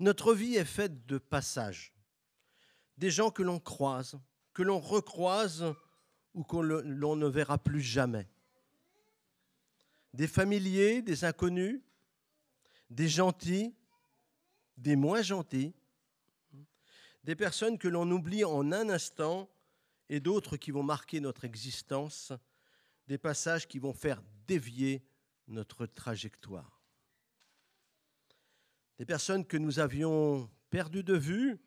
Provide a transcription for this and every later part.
Notre vie est faite de passages. Des gens que l'on croise, que l'on recroise ou que l'on ne verra plus jamais. Des familiers, des inconnus, des gentils, des moins gentils, des personnes que l'on oublie en un instant et d'autres qui vont marquer notre existence, des passages qui vont faire dévier notre trajectoire. Des personnes que nous avions perdues de vue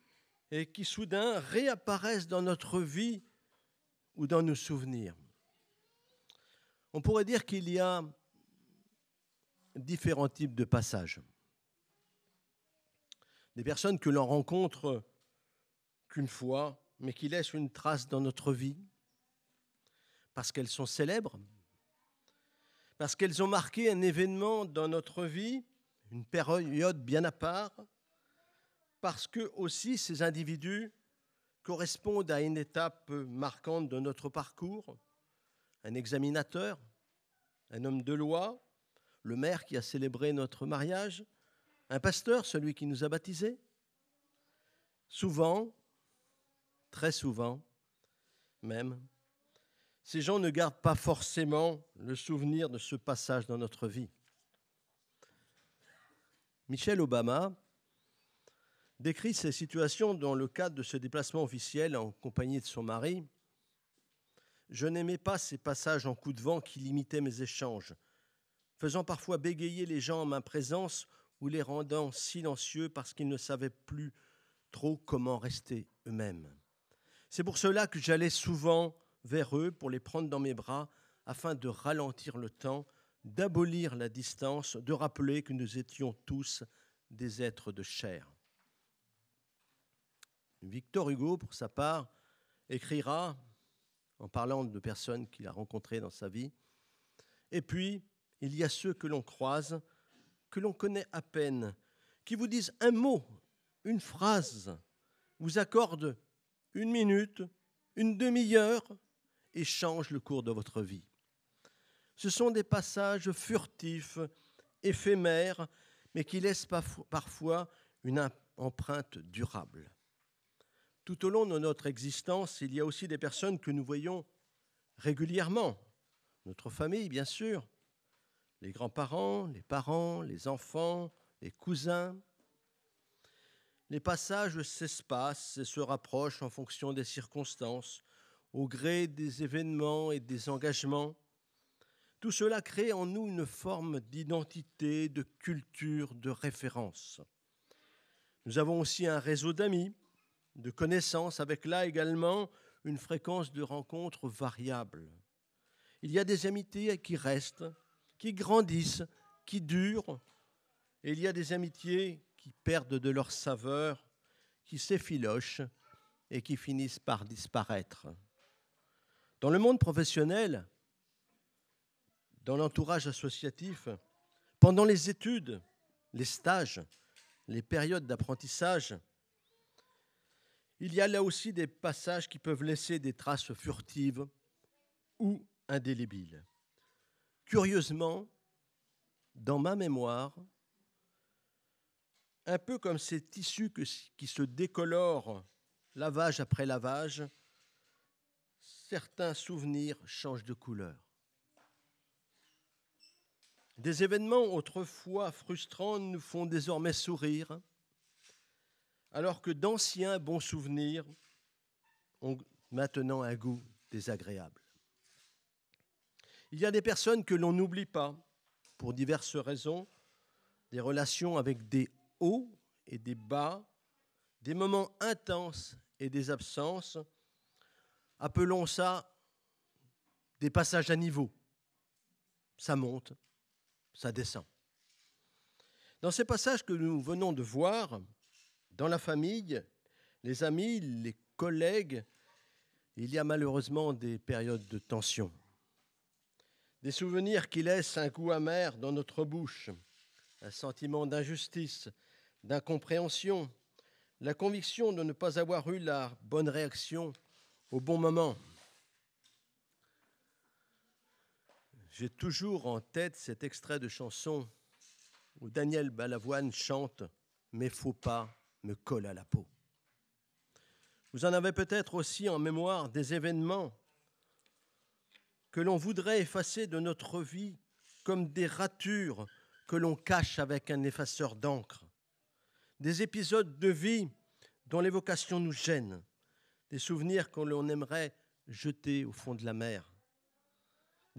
et qui soudain réapparaissent dans notre vie ou dans nos souvenirs. On pourrait dire qu'il y a différents types de passages. Des personnes que l'on rencontre qu'une fois, mais qui laissent une trace dans notre vie, parce qu'elles sont célèbres, parce qu'elles ont marqué un événement dans notre vie, une période bien à part, parce que aussi ces individus correspondent à une étape marquante de notre parcours, un examinateur, un homme de loi, le maire qui a célébré notre mariage, un pasteur, celui qui nous a baptisés. Souvent, très souvent même, ces gens ne gardent pas forcément le souvenir de ce passage dans notre vie. Michel Obama décrit ces situations dans le cadre de ce déplacement officiel en compagnie de son mari. Je n'aimais pas ces passages en coup de vent qui limitaient mes échanges, faisant parfois bégayer les gens en ma présence ou les rendant silencieux parce qu'ils ne savaient plus trop comment rester eux-mêmes. C'est pour cela que j'allais souvent vers eux pour les prendre dans mes bras afin de ralentir le temps, d'abolir la distance, de rappeler que nous étions tous des êtres de chair. Victor Hugo, pour sa part, écrira, en parlant de personnes qu'il a rencontrées dans sa vie, Et puis, il y a ceux que l'on croise, que l'on connaît à peine, qui vous disent un mot, une phrase, vous accordent une minute, une demi-heure et changent le cours de votre vie. Ce sont des passages furtifs, éphémères, mais qui laissent parfois une empreinte durable. Tout au long de notre existence, il y a aussi des personnes que nous voyons régulièrement. Notre famille, bien sûr, les grands-parents, les parents, les enfants, les cousins. Les passages s'espacent et se rapprochent en fonction des circonstances, au gré des événements et des engagements. Tout cela crée en nous une forme d'identité, de culture, de référence. Nous avons aussi un réseau d'amis de connaissances, avec là également une fréquence de rencontres variable. Il y a des amitiés qui restent, qui grandissent, qui durent, et il y a des amitiés qui perdent de leur saveur, qui s'effilochent et qui finissent par disparaître. Dans le monde professionnel, dans l'entourage associatif, pendant les études, les stages, les périodes d'apprentissage, il y a là aussi des passages qui peuvent laisser des traces furtives ou indélébiles. Curieusement, dans ma mémoire, un peu comme ces tissus qui se décolorent lavage après lavage, certains souvenirs changent de couleur. Des événements autrefois frustrants nous font désormais sourire alors que d'anciens bons souvenirs ont maintenant un goût désagréable. Il y a des personnes que l'on n'oublie pas pour diverses raisons, des relations avec des hauts et des bas, des moments intenses et des absences. Appelons ça des passages à niveau. Ça monte, ça descend. Dans ces passages que nous venons de voir, dans la famille, les amis, les collègues, il y a malheureusement des périodes de tension. Des souvenirs qui laissent un goût amer dans notre bouche, un sentiment d'injustice, d'incompréhension, la conviction de ne pas avoir eu la bonne réaction au bon moment. J'ai toujours en tête cet extrait de chanson où Daniel Balavoine chante mes faux pas me collent à la peau. Vous en avez peut-être aussi en mémoire des événements que l'on voudrait effacer de notre vie comme des ratures que l'on cache avec un effaceur d'encre, des épisodes de vie dont l'évocation nous gêne, des souvenirs que l'on aimerait jeter au fond de la mer,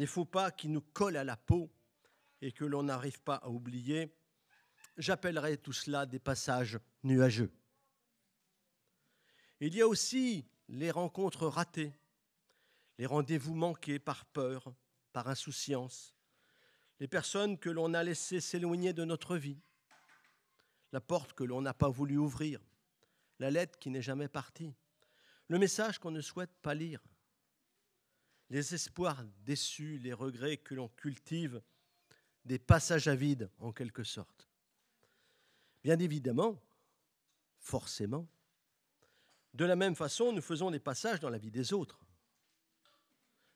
des faux pas qui nous collent à la peau et que l'on n'arrive pas à oublier, j'appellerais tout cela des passages nuageux. Il y a aussi les rencontres ratées, les rendez-vous manqués par peur, par insouciance, les personnes que l'on a laissées s'éloigner de notre vie, la porte que l'on n'a pas voulu ouvrir, la lettre qui n'est jamais partie, le message qu'on ne souhaite pas lire, les espoirs déçus, les regrets que l'on cultive, des passages à vide en quelque sorte. Bien évidemment, forcément, de la même façon, nous faisons des passages dans la vie des autres.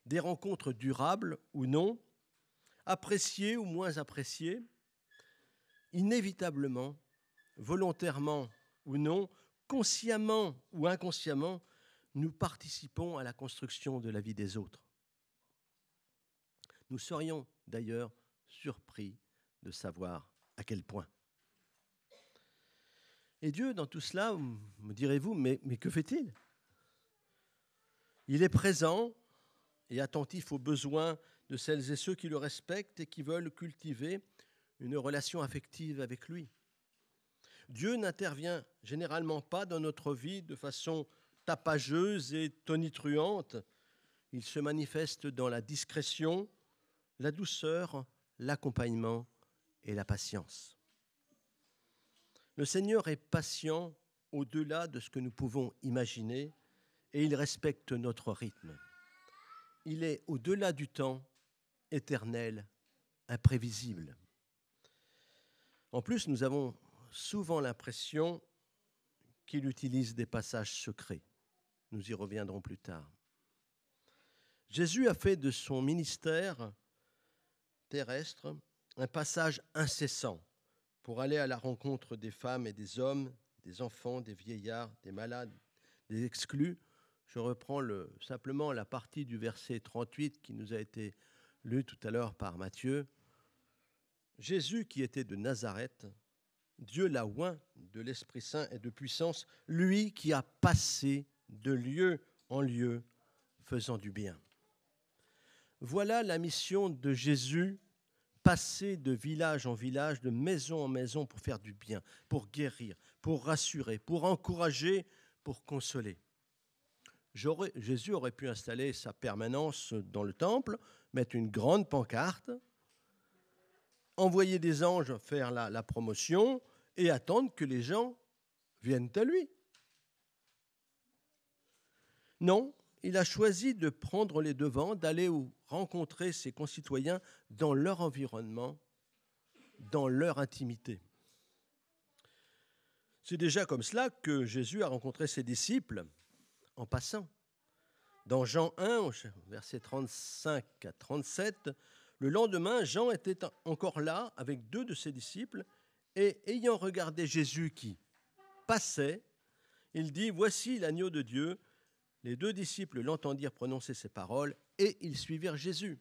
Des rencontres durables ou non, appréciées ou moins appréciées, inévitablement, volontairement ou non, consciemment ou inconsciemment, nous participons à la construction de la vie des autres. Nous serions d'ailleurs surpris de savoir à quel point. Et Dieu, dans tout cela, me direz-vous, mais, mais que fait-il? Il est présent et attentif aux besoins de celles et ceux qui le respectent et qui veulent cultiver une relation affective avec lui. Dieu n'intervient généralement pas dans notre vie de façon tapageuse et tonitruante. Il se manifeste dans la discrétion, la douceur, l'accompagnement et la patience. Le Seigneur est patient au-delà de ce que nous pouvons imaginer et il respecte notre rythme. Il est au-delà du temps, éternel, imprévisible. En plus, nous avons souvent l'impression qu'il utilise des passages secrets. Nous y reviendrons plus tard. Jésus a fait de son ministère terrestre un passage incessant pour aller à la rencontre des femmes et des hommes, des enfants, des vieillards, des malades, des exclus. Je reprends le, simplement la partie du verset 38 qui nous a été lu tout à l'heure par Matthieu. Jésus qui était de Nazareth, Dieu l'a oint de l'Esprit Saint et de puissance, lui qui a passé de lieu en lieu faisant du bien. Voilà la mission de Jésus, passer de village en village, de maison en maison pour faire du bien, pour guérir, pour rassurer, pour encourager, pour consoler. Jésus aurait pu installer sa permanence dans le temple, mettre une grande pancarte, envoyer des anges faire la, la promotion et attendre que les gens viennent à lui. Non, il a choisi de prendre les devants, d'aller rencontrer ses concitoyens dans leur environnement, dans leur intimité. C'est déjà comme cela que Jésus a rencontré ses disciples en passant. Dans Jean 1, versets 35 à 37, le lendemain, Jean était encore là avec deux de ses disciples et ayant regardé Jésus qui passait, il dit, Voici l'agneau de Dieu les deux disciples l'entendirent prononcer ces paroles et ils suivirent Jésus.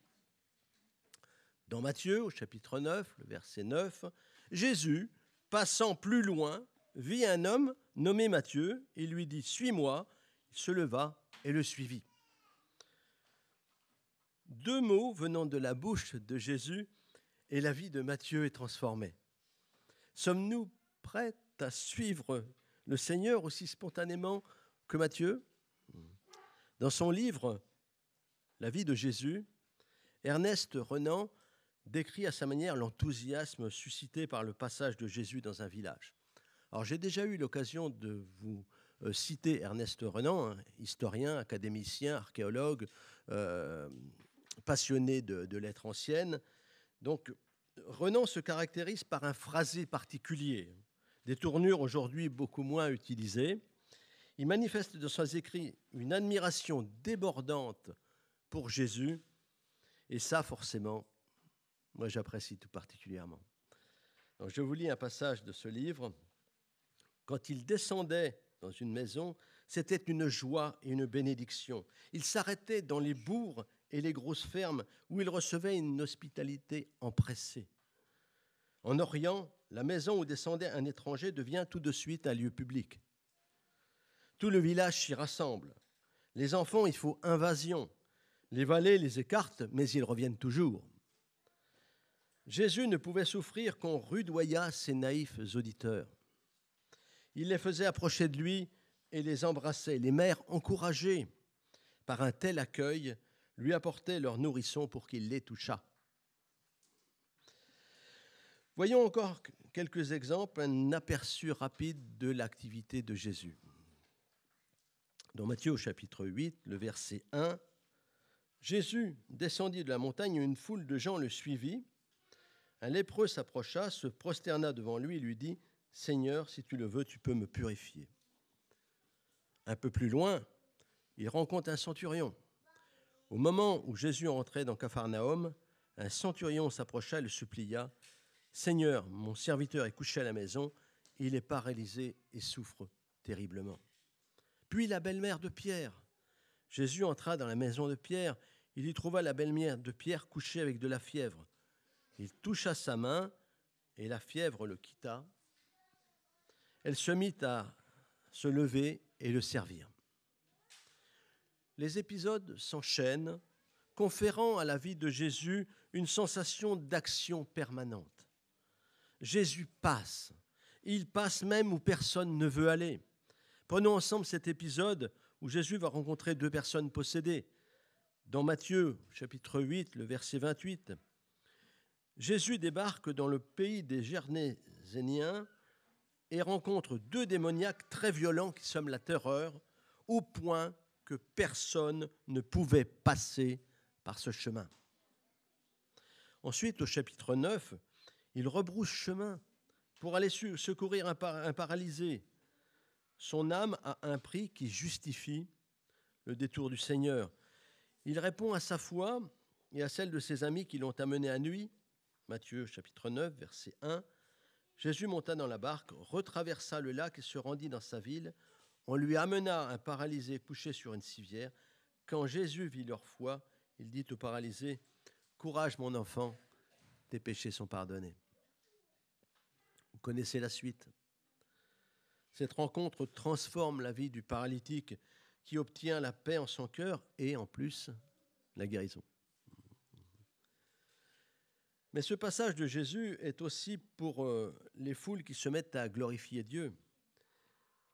Dans Matthieu, au chapitre 9, le verset 9, Jésus, passant plus loin, vit un homme nommé Matthieu et lui dit Suis-moi. Il se leva et le suivit. Deux mots venant de la bouche de Jésus et la vie de Matthieu est transformée. Sommes-nous prêts à suivre le Seigneur aussi spontanément que Matthieu? Dans son livre La vie de Jésus, Ernest Renan décrit à sa manière l'enthousiasme suscité par le passage de Jésus dans un village. Alors j'ai déjà eu l'occasion de vous euh, citer Ernest Renan, historien, académicien, archéologue, euh, passionné de, de lettres anciennes. Donc Renan se caractérise par un phrasé particulier, des tournures aujourd'hui beaucoup moins utilisées. Il manifeste dans ses écrits une admiration débordante pour Jésus, et ça, forcément, moi j'apprécie tout particulièrement. Donc, je vous lis un passage de ce livre. Quand il descendait dans une maison, c'était une joie et une bénédiction. Il s'arrêtait dans les bourgs et les grosses fermes où il recevait une hospitalité empressée. En Orient, la maison où descendait un étranger devient tout de suite un lieu public. Tout le village s'y rassemble. Les enfants, il faut invasion. Les valets les écartent, mais ils reviennent toujours. Jésus ne pouvait souffrir qu'on rudoyât ses naïfs auditeurs. Il les faisait approcher de lui et les embrassait. Les mères, encouragées par un tel accueil, lui apportaient leur nourrisson pour qu'il les touchât. Voyons encore quelques exemples, un aperçu rapide de l'activité de Jésus. Dans Matthieu chapitre 8, le verset 1, Jésus descendit de la montagne, une foule de gens le suivit. Un lépreux s'approcha, se prosterna devant lui et lui dit, Seigneur, si tu le veux, tu peux me purifier. Un peu plus loin, il rencontre un centurion. Au moment où Jésus entrait dans Capharnaüm, un centurion s'approcha et le supplia, Seigneur, mon serviteur est couché à la maison, il est paralysé et souffre terriblement. Puis la belle-mère de Pierre. Jésus entra dans la maison de Pierre, il y trouva la belle-mère de Pierre couchée avec de la fièvre. Il toucha sa main et la fièvre le quitta. Elle se mit à se lever et le servir. Les épisodes s'enchaînent, conférant à la vie de Jésus une sensation d'action permanente. Jésus passe. Il passe même où personne ne veut aller. Prenons ensemble cet épisode où Jésus va rencontrer deux personnes possédées. Dans Matthieu chapitre 8, le verset 28, Jésus débarque dans le pays des Gernéséniens et rencontre deux démoniaques très violents qui somment la terreur, au point que personne ne pouvait passer par ce chemin. Ensuite, au chapitre 9, il rebrousse chemin pour aller secourir un, paralysé. Son âme a un prix qui justifie le détour du Seigneur. Il répond à sa foi et à celle de ses amis qui l'ont amené à nuit. Matthieu chapitre 9, verset 1. Jésus monta dans la barque, retraversa le lac et se rendit dans sa ville. On lui amena un paralysé couché sur une civière. Quand Jésus vit leur foi, il dit au paralysé, Courage mon enfant, tes péchés sont pardonnés connaissez la suite. Cette rencontre transforme la vie du paralytique qui obtient la paix en son cœur et en plus la guérison. Mais ce passage de Jésus est aussi pour euh, les foules qui se mettent à glorifier Dieu.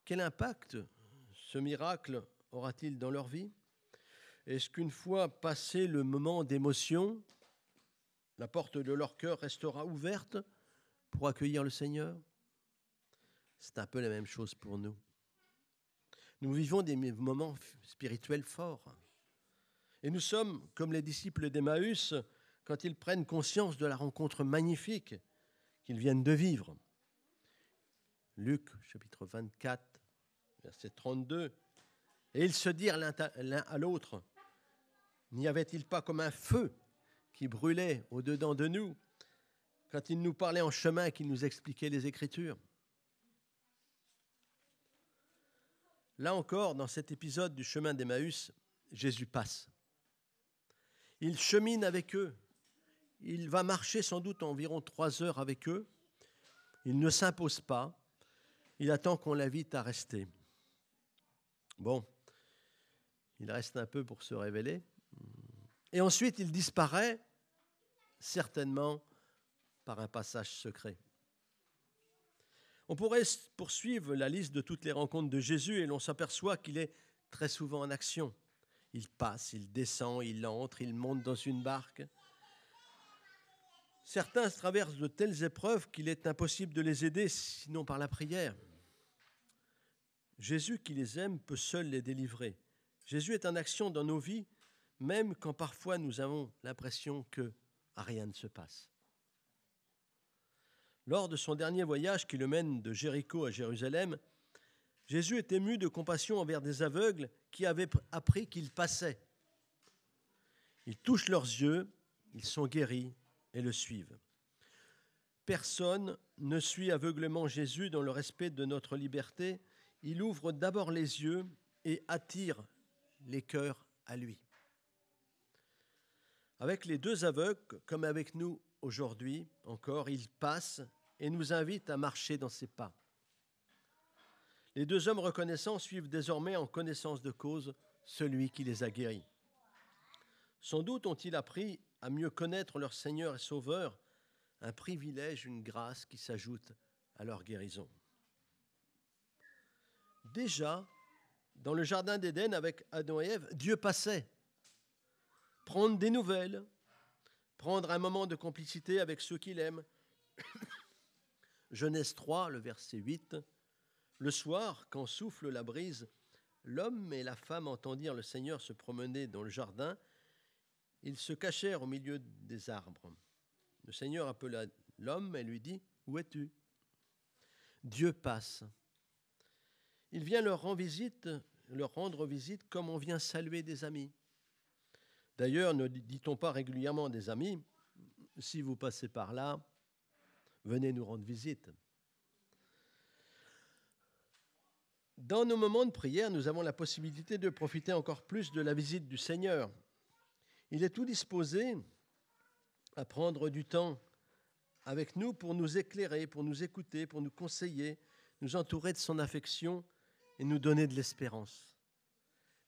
Quel impact ce miracle aura-t-il dans leur vie? Est-ce qu'une fois passé le moment d'émotion, la porte de leur cœur restera ouverte pour accueillir le Seigneur? C'est un peu la même chose pour nous. Nous vivons des moments spirituels forts. Et nous sommes comme les disciples d'Emmaüs quand ils prennent conscience de la rencontre magnifique qu'ils viennent de vivre. Luc chapitre 24, verset 32. Et ils se dirent l'un à l'autre, n'y avait-il pas comme un feu qui brûlait au-dedans de nous quand il nous parlait en chemin et qu'il nous expliquait les Écritures? Là encore, dans cet épisode du chemin d'Emmaüs, Jésus passe. Il chemine avec eux. Il va marcher sans doute environ trois heures avec eux. Il ne s'impose pas. Il attend qu'on l'invite à rester. Bon, il reste un peu pour se révéler. Et ensuite, il disparaît, certainement par un passage secret. On pourrait poursuivre la liste de toutes les rencontres de Jésus et l'on s'aperçoit qu'il est très souvent en action. Il passe, il descend, il entre, il monte dans une barque. Certains traversent de telles épreuves qu'il est impossible de les aider sinon par la prière. Jésus qui les aime peut seul les délivrer. Jésus est en action dans nos vies, même quand parfois nous avons l'impression que rien ne se passe. Lors de son dernier voyage qui le mène de Jéricho à Jérusalem, Jésus est ému de compassion envers des aveugles qui avaient appris qu'il passait. Ils touchent leurs yeux, ils sont guéris et le suivent. personne ne suit aveuglément Jésus dans le respect de notre liberté, il ouvre d'abord les yeux et attire les cœurs à lui. Avec les deux aveugles, comme avec nous aujourd'hui encore, il passe et nous invite à marcher dans ses pas. Les deux hommes reconnaissants suivent désormais en connaissance de cause celui qui les a guéris. Sans doute ont-ils appris à mieux connaître leur Seigneur et Sauveur, un privilège, une grâce qui s'ajoute à leur guérison. Déjà, dans le Jardin d'Éden avec Adam et Ève, Dieu passait. Prendre des nouvelles, prendre un moment de complicité avec ceux qu'il aime. Genèse 3, le verset 8. Le soir, quand souffle la brise, l'homme et la femme entendirent le Seigneur se promener dans le jardin. Ils se cachèrent au milieu des arbres. Le Seigneur appela l'homme et lui dit, Où es-tu? Dieu passe. Il vient leur rendre visite, leur rendre visite comme on vient saluer des amis. D'ailleurs, ne dit-on pas régulièrement des amis, si vous passez par là, venez nous rendre visite. Dans nos moments de prière, nous avons la possibilité de profiter encore plus de la visite du Seigneur. Il est tout disposé à prendre du temps avec nous pour nous éclairer, pour nous écouter, pour nous conseiller, nous entourer de son affection et nous donner de l'espérance.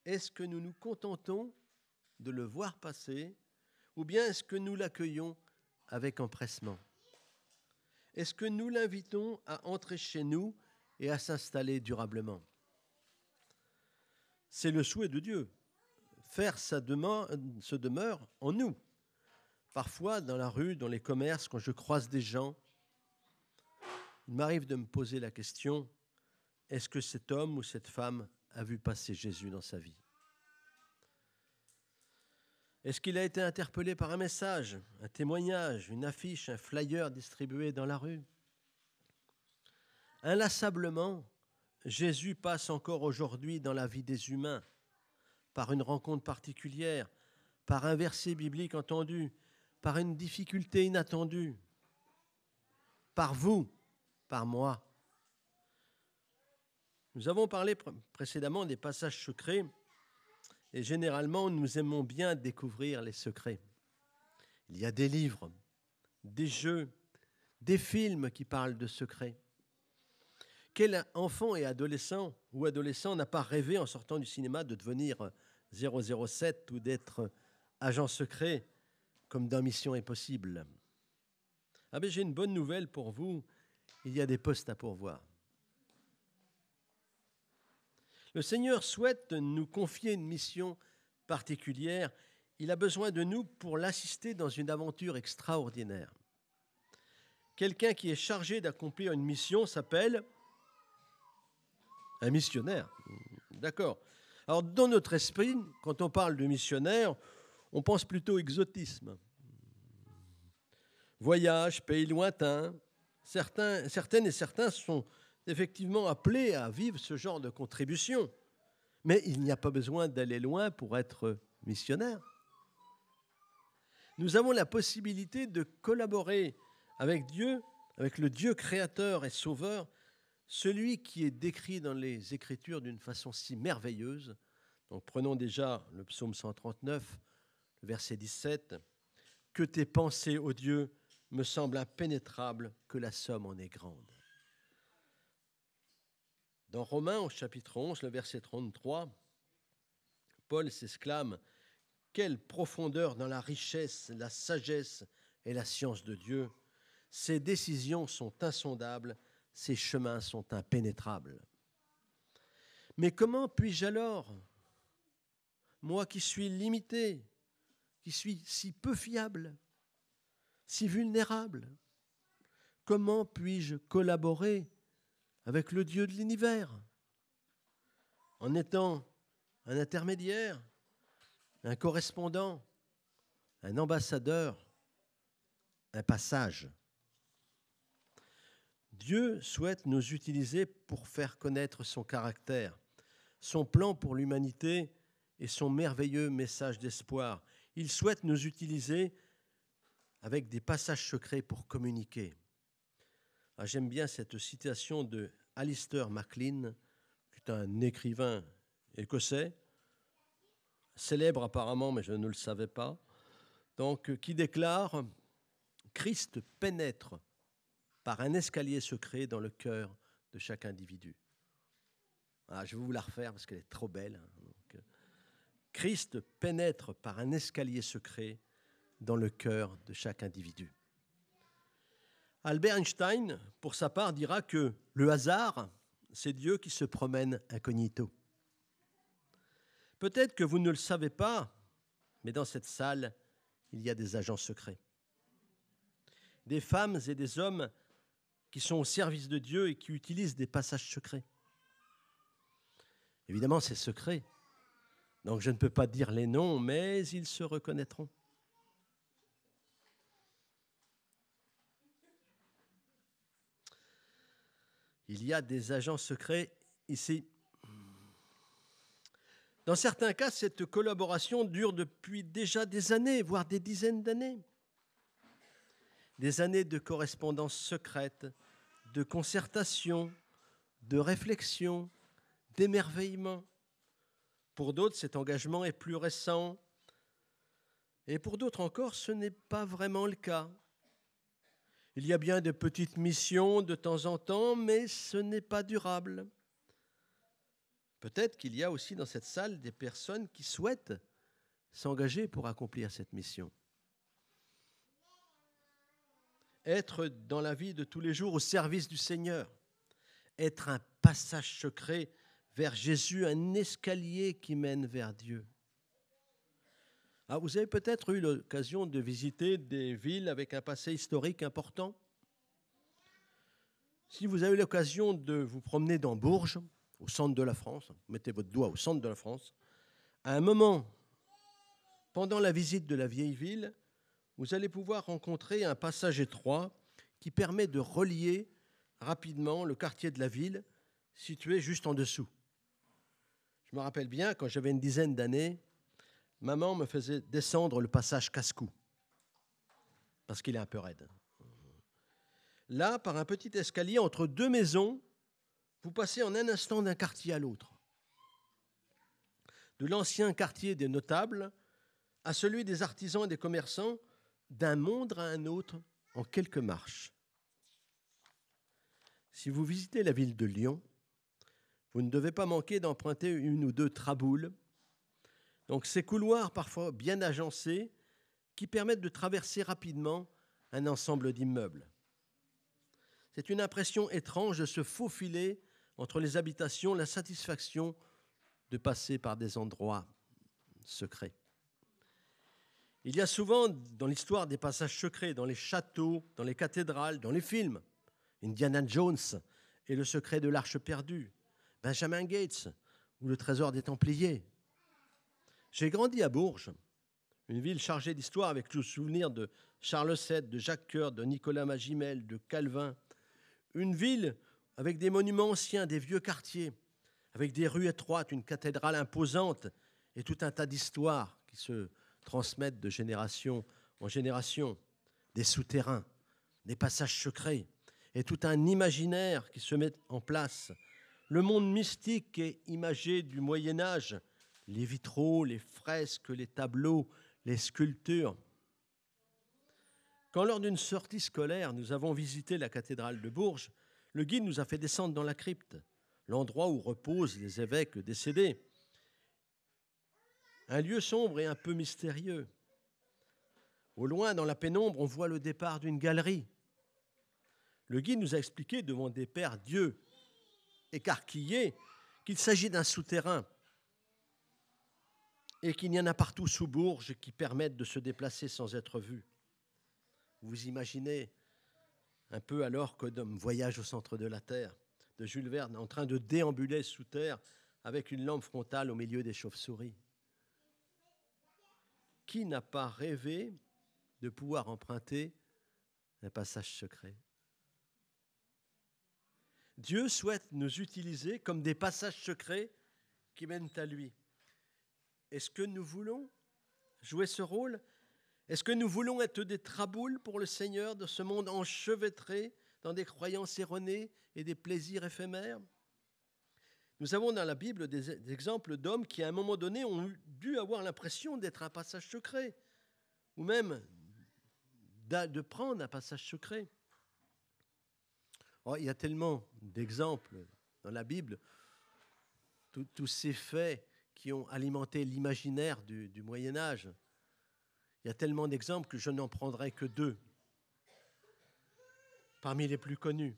Est-ce que nous nous contentons de le voir passer ou bien est-ce que nous l'accueillons avec empressement? Est-ce que nous l'invitons à entrer chez nous et à s'installer durablement? C'est le souhait de Dieu, faire sa demeure, en nous. Parfois, dans la rue, dans les commerces, quand je croise des gens, il m'arrive de me poser la question, est-ce que cet homme ou cette femme a vu passer Jésus dans sa vie? Est-ce qu'il a été interpellé par un message, un témoignage, une affiche, un flyer distribué dans la rue? Inlassablement, Jésus passe encore aujourd'hui dans la vie des humains, par une rencontre particulière, par un verset biblique entendu, par une difficulté inattendue, par vous, par moi. Nous avons parlé précédemment des passages secrets et généralement nous aimons bien découvrir les secrets. Il y a des livres, des jeux, des films qui parlent de secrets. Quel enfant et adolescent ou adolescent n'a pas rêvé en sortant du cinéma de devenir 007 ou d'être agent secret comme dans Mission Impossible? Ah ben j'ai une bonne nouvelle pour vous, il y a des postes à pourvoir. Le Seigneur souhaite nous confier une mission particulière. Il a besoin de nous pour l'assister dans une aventure extraordinaire. Quelqu'un qui est chargé d'accomplir une mission s'appelle un missionnaire. D'accord. Alors, dans notre esprit, quand on parle de missionnaire, on pense plutôt exotisme. Voyage, pays lointain. Certains, certaines et certains sont effectivement appelés à vivre ce genre de contribution. Mais il n'y a pas besoin d'aller loin pour être missionnaire. Nous avons la possibilité de collaborer avec Dieu, avec le Dieu créateur et sauveur, celui qui est décrit dans les Écritures d'une façon si merveilleuse. Donc prenons déjà le psaume 139, verset 17. Que tes pensées, ô Dieu, me semblent impénétrables, que la somme en est grande. Dans Romains, au chapitre 11, le verset 33, Paul s'exclame Quelle profondeur dans la richesse, la sagesse et la science de Dieu Ses décisions sont insondables, ses chemins sont impénétrables. Mais comment puis-je alors, moi qui suis limité, qui suis si peu fiable, si vulnérable, comment puis-je collaborer avec le Dieu de l'univers, en étant un intermédiaire, un correspondant, un ambassadeur, un passage. Dieu souhaite nous utiliser pour faire connaître son caractère, son plan pour l'humanité et son merveilleux message d'espoir. Il souhaite nous utiliser avec des passages secrets pour communiquer. Ah, j'aime bien cette citation de Alistair MacLean, qui est un écrivain écossais, célèbre apparemment, mais je ne le savais pas, donc, qui déclare Christ pénètre par un escalier secret dans le cœur de chaque individu. Ah, je vais vous la refaire parce qu'elle est trop belle. Hein, Christ pénètre par un escalier secret dans le cœur de chaque individu. Albert Einstein, pour sa part, dira que le hasard, c'est Dieu qui se promène incognito. Peut-être que vous ne le savez pas, mais dans cette salle, il y a des agents secrets. Des femmes et des hommes qui sont au service de Dieu et qui utilisent des passages secrets. Évidemment, c'est secret. Donc je ne peux pas dire les noms, mais ils se reconnaîtront. Il y a des agents secrets ici. Dans certains cas, cette collaboration dure depuis déjà des années, voire des dizaines d'années. Des années de correspondance secrète, de concertation, de réflexion, d'émerveillement. Pour d'autres, cet engagement est plus récent. Et pour d'autres encore, ce n'est pas vraiment le cas. Il y a bien de petites missions de temps en temps, mais ce n'est pas durable. Peut-être qu'il y a aussi dans cette salle des personnes qui souhaitent s'engager pour accomplir cette mission. Être dans la vie de tous les jours au service du Seigneur, être un passage secret vers Jésus, un escalier qui mène vers Dieu. Ah, vous avez peut-être eu l'occasion de visiter des villes avec un passé historique important? Si vous avez eu l'occasion de vous promener dans Bourges, au centre de la France, mettez votre doigt au centre de la France, à un moment, pendant la visite de la vieille ville, vous allez pouvoir rencontrer un passage étroit qui permet de relier rapidement le quartier de la ville situé juste en dessous. Je me rappelle bien, quand j'avais une dizaine d'années, maman me faisait descendre le passage Cascou, parce qu'il est un peu raide. Là, par un petit escalier entre deux maisons, vous passez en un instant d'un quartier à l'autre. De l'ancien quartier des notables à celui des artisans et des commerçants, d'un monde à un autre en quelques marches. Si vous visitez la ville de Lyon, vous ne devez pas manquer d'emprunter une ou deux traboules. Donc ces couloirs parfois bien agencés qui permettent de traverser rapidement un ensemble d'immeubles. C'est une impression étrange de se faufiler entre les habitations, la satisfaction de passer par des endroits secrets. Il y a souvent dans l'histoire des passages secrets, dans les châteaux, dans les cathédrales, dans les films. Indiana Jones et le secret de l'arche perdue, Benjamin Gates ou le trésor des Templiers. J'ai grandi à Bourges, une ville chargée d'histoire avec le souvenir de Charles VII, de Jacques Coeur, de Nicolas Magimel, de Calvin. Une ville avec des monuments anciens, des vieux quartiers, avec des rues étroites, une cathédrale imposante et tout un tas d'histoires qui se transmettent de génération en génération, des souterrains, des passages secrets et tout un imaginaire qui se met en place le monde mystique et imagé du Moyen Âge, les vitraux, les fresques, les tableaux, les sculptures. Quand lors d'une sortie scolaire, nous avons visité la cathédrale de Bourges, le guide nous a fait descendre dans la crypte, l'endroit où reposent les évêques décédés. Un lieu sombre et un peu mystérieux. Au loin, dans la pénombre, on voit le départ d'une galerie. Le guide nous a expliqué devant des pères dieux écarquillé qu'il s'agit d'un souterrain et qu'il y en a partout sous Bourges qui permettent de se déplacer sans être vus. Vous imaginez un peu alors que qu'Odom voyage au centre de la Terre, de Jules Verne, en train de déambuler sous terre avec une lampe frontale au milieu des chauves-souris. Qui n'a pas rêvé de pouvoir emprunter un passage secret? Dieu souhaite nous utiliser comme des passages secrets qui mènent à lui. Est-ce que nous voulons jouer ce rôle? Est-ce que nous voulons être des traboules pour le Seigneur de ce monde enchevêtré dans des croyances erronées et des plaisirs éphémères? Nous avons dans la Bible des exemples d'hommes qui, à un moment donné, ont dû avoir l'impression d'être un passage secret, ou même de prendre un passage secret. Oh, il y a tellement d'exemples dans la Bible, tous ces faits qui ont alimenté l'imaginaire du, Moyen Âge. Il y a tellement d'exemples que je n'en prendrai que deux, parmi les plus connus.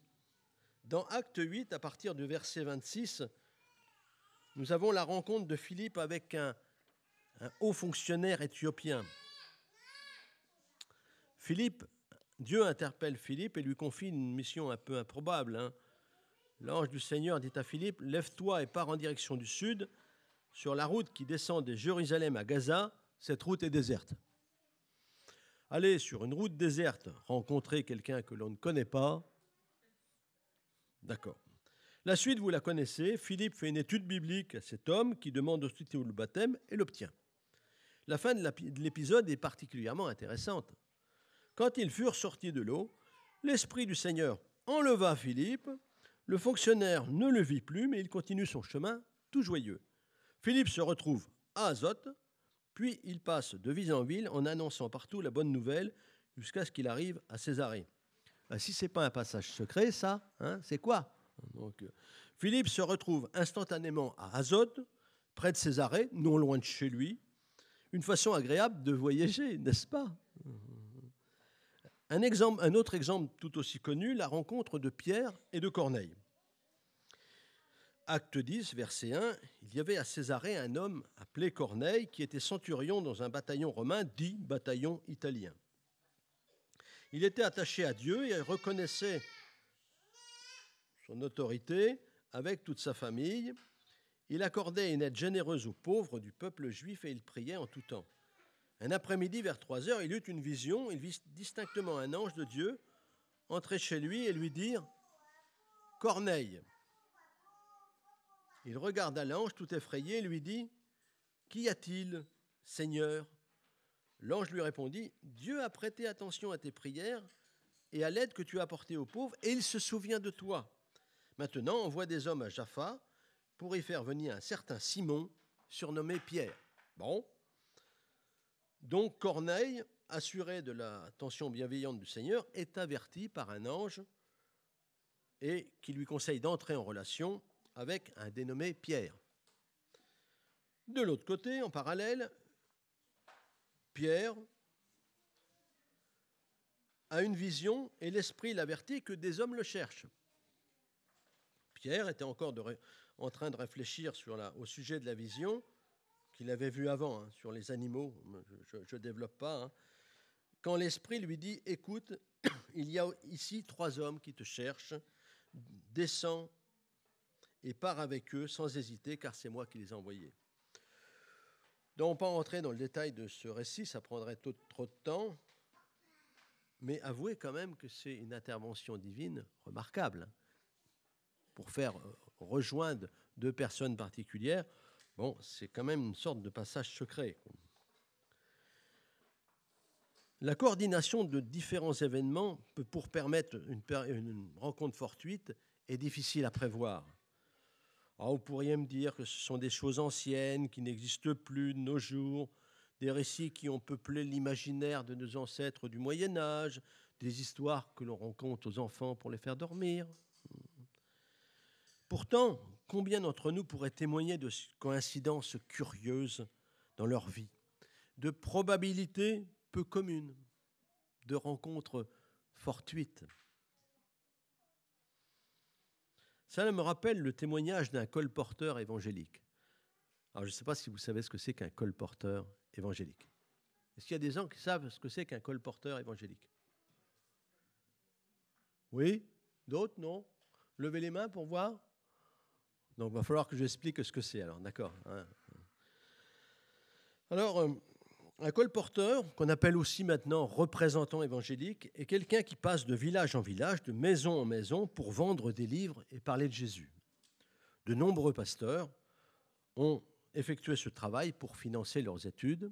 Dans Acte 8, à partir du verset 26, nous avons la rencontre de Philippe avec un, haut fonctionnaire éthiopien. Philippe, Dieu interpelle Philippe et lui confie une mission un peu improbable. Hein. L'ange du Seigneur dit à Philippe, Lève-toi et pars en direction du sud, sur la route qui descend de Jérusalem à Gaza, cette route est déserte. Aller sur une route déserte, rencontrer quelqu'un que l'on ne connaît pas, d'accord. La suite, vous la connaissez. Philippe fait une étude biblique à cet homme qui demande aussitôt le baptême et l'obtient. La fin de l'épisode est particulièrement intéressante. Quand ils furent sortis de l'eau, l'Esprit du Seigneur enleva Philippe. Le fonctionnaire ne le vit plus, mais il continue son chemin tout joyeux. Philippe se retrouve à Azote, puis il passe de ville en ville en annonçant partout la bonne nouvelle jusqu'à ce qu'il arrive à Césarée. Ah, si ce n'est pas un passage secret, ça, hein, c'est quoi? Euh, Philippe se retrouve instantanément à Azote, près de Césarée, non loin de chez lui. Une façon agréable de voyager, n'est-ce pas? Un autre exemple tout aussi connu, la rencontre de Pierre et de Corneille. Acte 10, verset 1, il y avait à Césarée un homme appelé Corneille qui était centurion dans un bataillon romain dit bataillon italien. Il était attaché à Dieu et reconnaissait son autorité avec toute sa famille. Il accordait une aide généreuse aux pauvres du peuple juif et il priait en tout temps. Un après-midi, vers 3 heures, il eut une vision. Il vit distinctement un ange de Dieu entrer chez lui et lui dire Corneille. Il regarda l'ange tout effrayé et lui dit Qu'y a-t-il, Seigneur? L'ange lui répondit Dieu a prêté attention à tes prières et à l'aide que tu as apportée aux pauvres, et il se souvient de toi. Maintenant, envoie des hommes à Jaffa pour y faire venir un certain Simon, surnommé Pierre. Bon. Donc Corneille, assuré de l'attention bienveillante du Seigneur, est averti par un ange et qui lui conseille d'entrer en relation avec un dénommé Pierre. De l'autre côté, en parallèle, Pierre a une vision et l'Esprit l'avertit que des hommes le cherchent. Pierre était encore en train de réfléchir au sujet de la vision qu'il avait vue avant, hein, sur les animaux, je ne développe pas. Hein. Quand l'Esprit lui dit, écoute, il y a ici trois hommes qui te cherchent, descends et pars avec eux sans hésiter, car c'est moi qui les ai envoyés. Donc, pas entrer dans le détail de ce récit, ça prendrait trop de temps, mais avouez quand même que c'est une intervention divine remarquable. Pour faire euh, rejoindre deux personnes particulières, bon, c'est quand même une sorte de passage secret. La coordination de différents événements pour permettre une rencontre fortuite, est difficile à prévoir. Ah, vous pourriez me dire que ce sont des choses anciennes qui n'existent plus de nos jours, des récits qui ont peuplé l'imaginaire de nos ancêtres du Moyen Âge, des histoires que l'on raconte aux enfants pour les faire dormir. Pourtant, combien d'entre nous pourraient témoigner de coïncidences curieuses dans leur vie, de probabilités peu communes, de rencontres fortuites? Ça me rappelle le témoignage d'un colporteur évangélique. Alors, je ne sais pas si vous savez ce que c'est qu'un colporteur évangélique. Est-ce qu'il y a des gens qui savent ce que c'est qu'un colporteur évangélique? Oui D'autres Non Levez les mains pour voir Donc, il va falloir que j'explique ce que c'est, alors, d'accord. Hein. Alors, euh, un colporteur, qu'on appelle aussi maintenant représentant évangélique, est quelqu'un qui passe de village en village, de maison en maison, pour vendre des livres et parler de Jésus. De nombreux pasteurs ont effectué ce travail pour financer leurs études.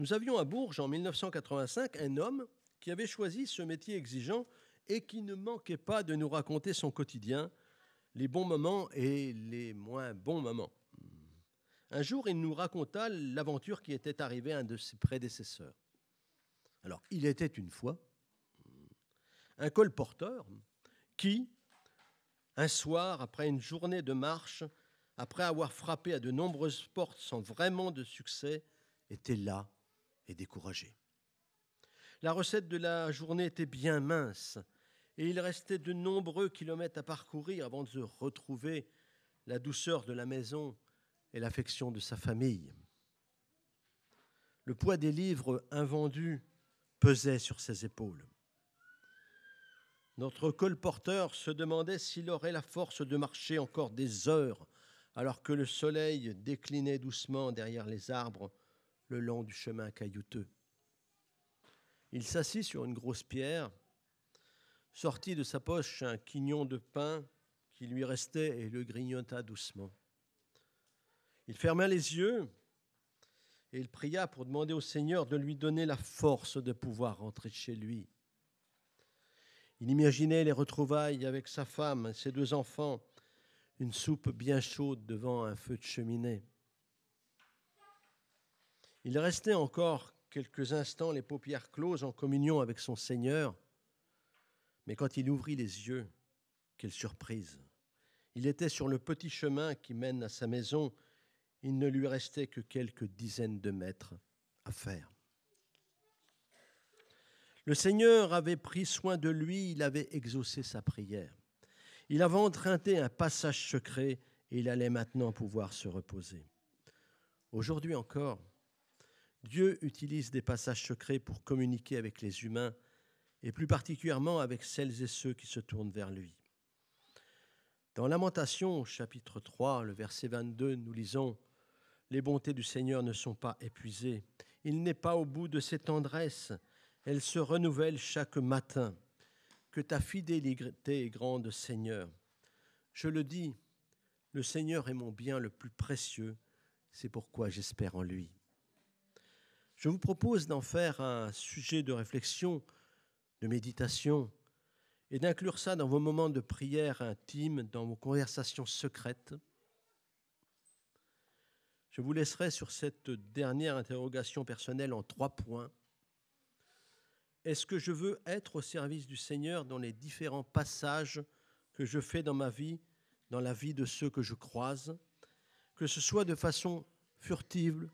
Nous avions à Bourges en 1985 un homme qui avait choisi ce métier exigeant et qui ne manquait pas de nous raconter son quotidien, les bons moments et les moins bons moments. Un jour, il nous raconta l'aventure qui était arrivée à un de ses prédécesseurs. Alors, il était une fois un colporteur qui, un soir, après une journée de marche, après avoir frappé à de nombreuses portes sans vraiment de succès, était là et découragé. La recette de la journée était bien mince et il restait de nombreux kilomètres à parcourir avant de retrouver la douceur de la maison et l'affection de sa famille. Le poids des livres invendus pesait sur ses épaules. Notre colporteur se demandait s'il aurait la force de marcher encore des heures alors que le soleil déclinait doucement derrière les arbres le long du chemin caillouteux. Il s'assit sur une grosse pierre, sortit de sa poche un quignon de pain qui lui restait et le grignota doucement. Il ferma les yeux et il pria pour demander au Seigneur de lui donner la force de pouvoir rentrer chez lui. Il imaginait les retrouvailles avec sa femme, ses deux enfants, une soupe bien chaude devant un feu de cheminée. Il restait encore quelques instants les paupières closes en communion avec son Seigneur, mais quand il ouvrit les yeux, quelle surprise. Il était sur le petit chemin qui mène à sa maison, il ne lui restait que quelques dizaines de mètres à faire. Le Seigneur avait pris soin de lui, il avait exaucé sa prière. Il avait emprunté un passage secret et il allait maintenant pouvoir se reposer. Aujourd'hui encore, Dieu utilise des passages secrets pour communiquer avec les humains et plus particulièrement avec celles et ceux qui se tournent vers lui. Dans Lamentation chapitre 3, le verset 22, nous lisons Les bontés du Seigneur ne sont pas épuisées, il n'est pas au bout de ses tendresses, elles se renouvellent chaque matin. Que ta fidélité est grande, Seigneur. Je le dis, le Seigneur est mon bien le plus précieux, c'est pourquoi j'espère en lui. Je vous propose d'en faire un sujet de réflexion, de méditation, et d'inclure ça dans vos moments de prière intime, dans vos conversations secrètes. Je vous laisserai sur cette dernière interrogation personnelle en trois points. Est-ce que je veux être au service du Seigneur dans les différents passages que je fais dans ma vie, dans la vie de ceux que je croise, que ce soit de façon furtive,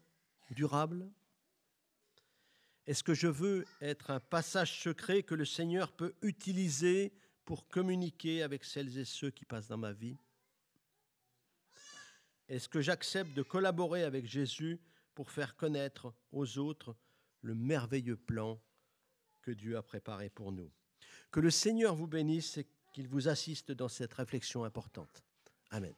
durable? Est-ce que je veux être un passage secret que le Seigneur peut utiliser pour communiquer avec celles et ceux qui passent dans ma vie? Est-ce que j'accepte de collaborer avec Jésus pour faire connaître aux autres le merveilleux plan que Dieu a préparé pour nous? Que le Seigneur vous bénisse et qu'il vous assiste dans cette réflexion importante. Amen.